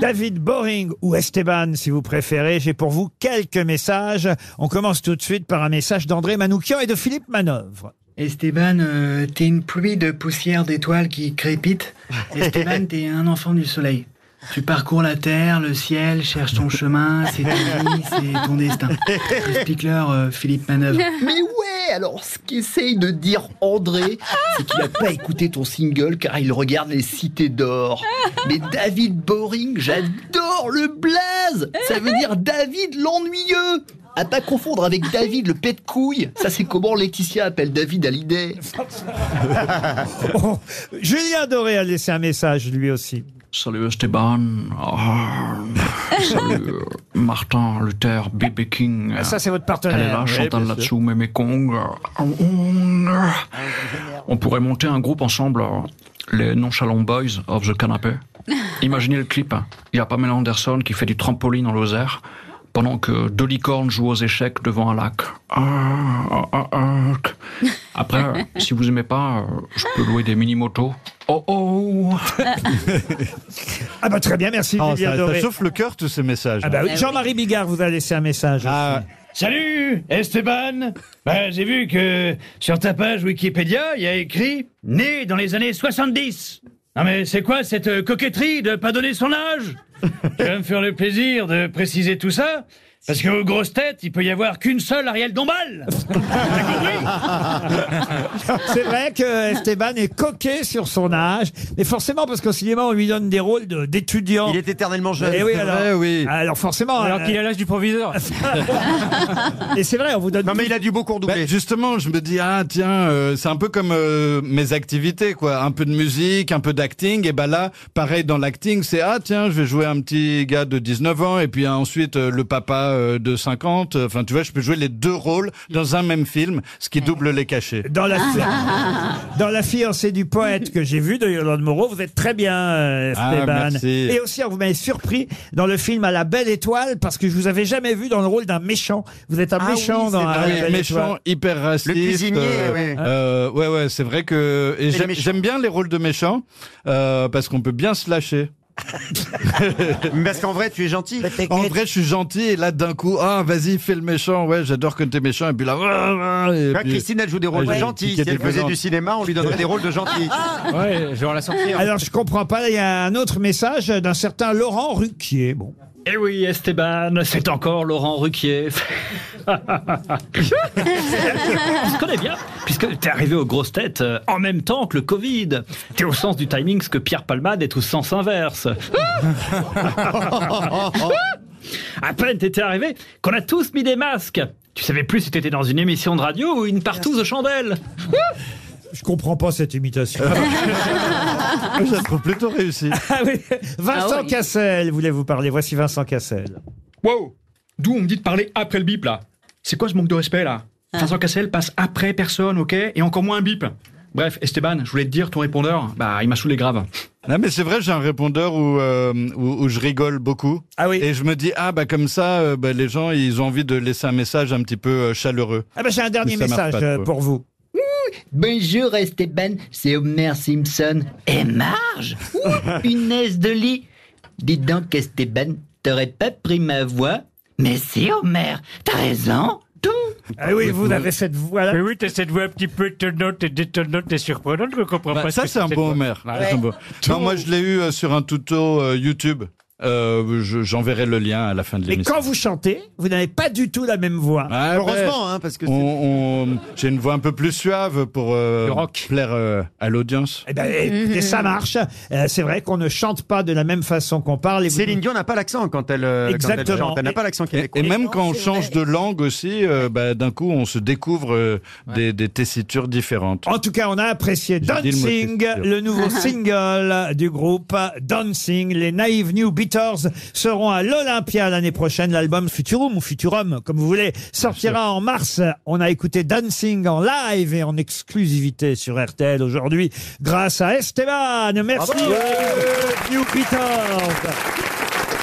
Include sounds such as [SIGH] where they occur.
David Boring ou Esteban, si vous préférez, j'ai pour vous quelques messages. On commence tout de suite par un message d'André Manoukian et de Philippe Manœuvre. Esteban, euh, t'es une pluie de poussière d'étoiles qui crépite. [LAUGHS] Esteban, t'es un enfant du soleil. Tu parcours la terre, le ciel, cherches ton chemin, c'est ta vie, c'est ton destin. [LAUGHS] Explique-leur, euh, Philippe Manœuvre. Mais ouais, alors ce qu'essaye de dire André, c'est qu'il n'a pas écouté ton single car il regarde les cités d'or. Mais David Boring, j'adore le blaze Ça veut dire David l'ennuyeux à pas confondre avec David le pet de couille. Ça c'est comment Laetitia appelle David Hallyday. [LAUGHS] Oh, Julien Doré a laissé un message lui aussi. Salut Esteban. Ah, salut euh, Martin Luther, B.B. King. Ah, Ça, c'est votre Elle est là, partenaire. Chantal là-dessous, Mémé Kong. On pourrait monter un groupe ensemble, euh, les Nonchalant Boys of the Canapé. Imaginez le clip. hein. Il y a Pamela Anderson qui fait du trampoline dans Lozère pendant que deux licornes jouent aux échecs devant un lac. Ah. Après, euh, si vous aimez pas, je peux louer des mini-motos. Oh oh [LAUGHS] Ah bah très bien, merci Oh, Julien ça, Doré. ça chauffe le cœur tous ces messages. Ah bah oui, Jean-Marie Bigard vous a laissé un message. Ah, Salut Esteban Bah, J'ai vu que sur ta page Wikipédia, il y a écrit « Né dans les années 70 ». Non mais c'est quoi cette euh, coquetterie de pas donner son âge? [LAUGHS] Tu vas me faire le plaisir de préciser tout ça parce qu'aux grosses têtes, il peut y avoir qu'une seule Ariel Dombal [LAUGHS] C'est vrai que Esteban est coquet sur son âge, mais forcément parce qu'au cinéma on lui donne des rôles de- d'étudiant. Il est éternellement jeune. Eh oui, c'est alors, vrai, oui. alors forcément. Alors euh, qu'il a l'âge du proviseur [LAUGHS] et c'est vrai, on vous donne. Non mais il a dû beaucoup Bah, redoubler. justement, je me dis ah tiens, euh, c'est un peu comme euh, mes activités quoi, un peu de musique, un peu d'acting et ben là, pareil dans l'acting, c'est ah tiens, je vais jouer un petit gars de 19 ans et puis ensuite euh, le papa euh, de 50, enfin tu vois, je peux jouer les deux rôles dans un même film, ce qui double les cachets. Dans la, [LAUGHS] dans la fiancée du poète que j'ai vu de Yolande Moreau, vous êtes très bien, euh, Ah, Esteban. merci. Et aussi, vous m'avez surpris dans le film À la belle étoile parce que je vous avais jamais vu dans le rôle d'un méchant. Vous êtes un Ah méchant oui, dans c'est À Ah la oui, belle méchant, étoile. hyper raciste. Le cuisinier, euh, ouais. euh, ouais, ouais, c'est vrai que et j'aime bien les rôles de méchants euh, parce qu'on peut bien se lâcher. [LAUGHS] Mais Parce qu'en vrai, tu es gentil. En vrai, je suis gentil et là, d'un coup, ah, vas-y, fais le méchant. Ouais, j'adore quand t'es méchant. Et puis là, ah, ah, et Tu vois, puis- Christine, elle joue des rôles Ouais, de j'ai gentils. piqué Si elle des faisait du cinéma, on lui donnerait des rôles de gentils. [LAUGHS] Ouais, je vais la sortir. Alors, je comprends pas. Il y a un autre message d'un certain Laurent Ruquier. Bon. Eh oui, Esteban, c'est encore Laurent Ruquier. [LAUGHS] [LAUGHS] On se connaît bien, puisque t'es arrivé aux grosses têtes euh, en même temps que le Covid. T'es au sens du timing ce que Pierre Palmade est au sens inverse. [LAUGHS] à peine t'étais arrivé qu'on a tous mis des masques. Tu savais plus si t'étais dans une émission de radio ou une partouze aux chandelles. [LAUGHS] Je comprends pas cette imitation. je la trouve plutôt réussie. Ah oui. Vincent Ah oui. Cassel voulait vous parler? Voici Vincent Cassel. Wow D'où on me dit de parler après le bip, là C'est quoi ce manque de respect, là Vincent Cassel passe après personne, ok Et encore moins un bip Bref, Esteban, je voulais te dire, ton répondeur, bah, il m'a saoulé grave. Non, mais c'est vrai, j'ai un répondeur où, euh, où, où je rigole beaucoup. Ah oui. Et je me dis, ah, bah, comme ça, euh, bah, les gens, ils ont envie de laisser un message un petit peu euh, chaleureux. Ah ben j'ai un dernier message pas pour vous. Bonjour Esteban, c'est Homer Simpson. Et Marge Punaise [LAUGHS] de lit Dis donc Esteban, t'aurais pas pris ma voix Mais si Homer, t'as raison. Tout. Ah oui, vous avez cette voix-là. oui, t'as cette voix un petit peu étonnante et détonnante et surprenante, je comprends Bah, ça, c'est un bon Homer. C'est un bon- Non, moi, je l'ai eu euh, sur un tuto euh, YouTube. Euh, je- J'enverrai le lien à la fin de Mais l'émission. quand vous chantez, vous n'avez pas du tout la même voix. Ah, ouais. Heureusement, hein, parce que c'est- On- on- J'ai une voix un peu plus suave pour euh, plaire euh, à l'audience. Eh ben, écoutez, ça marche. Euh, c'est vrai qu'on ne chante pas de la même façon qu'on parle. Et vous- Céline Dion n'a pas l'accent quand elle, euh, quand elle Exactement. chante. Elle n'a pas l'accent Et, québécois. et même quand on change de langue aussi, euh, bah, d'un coup, on se découvre euh, des, des tessitures différentes. En tout cas, on a apprécié J'ai dit le mot Dancing, le nouveau [LAUGHS] single du groupe Dancing. Les Naive New Seront à l'Olympia l'année prochaine. L'album Futurum ou Futurum, comme vous voulez, sortira en mars. On a écouté Dancing en live et en exclusivité sur RTL aujourd'hui grâce à Esteban. Merci. New Beaters.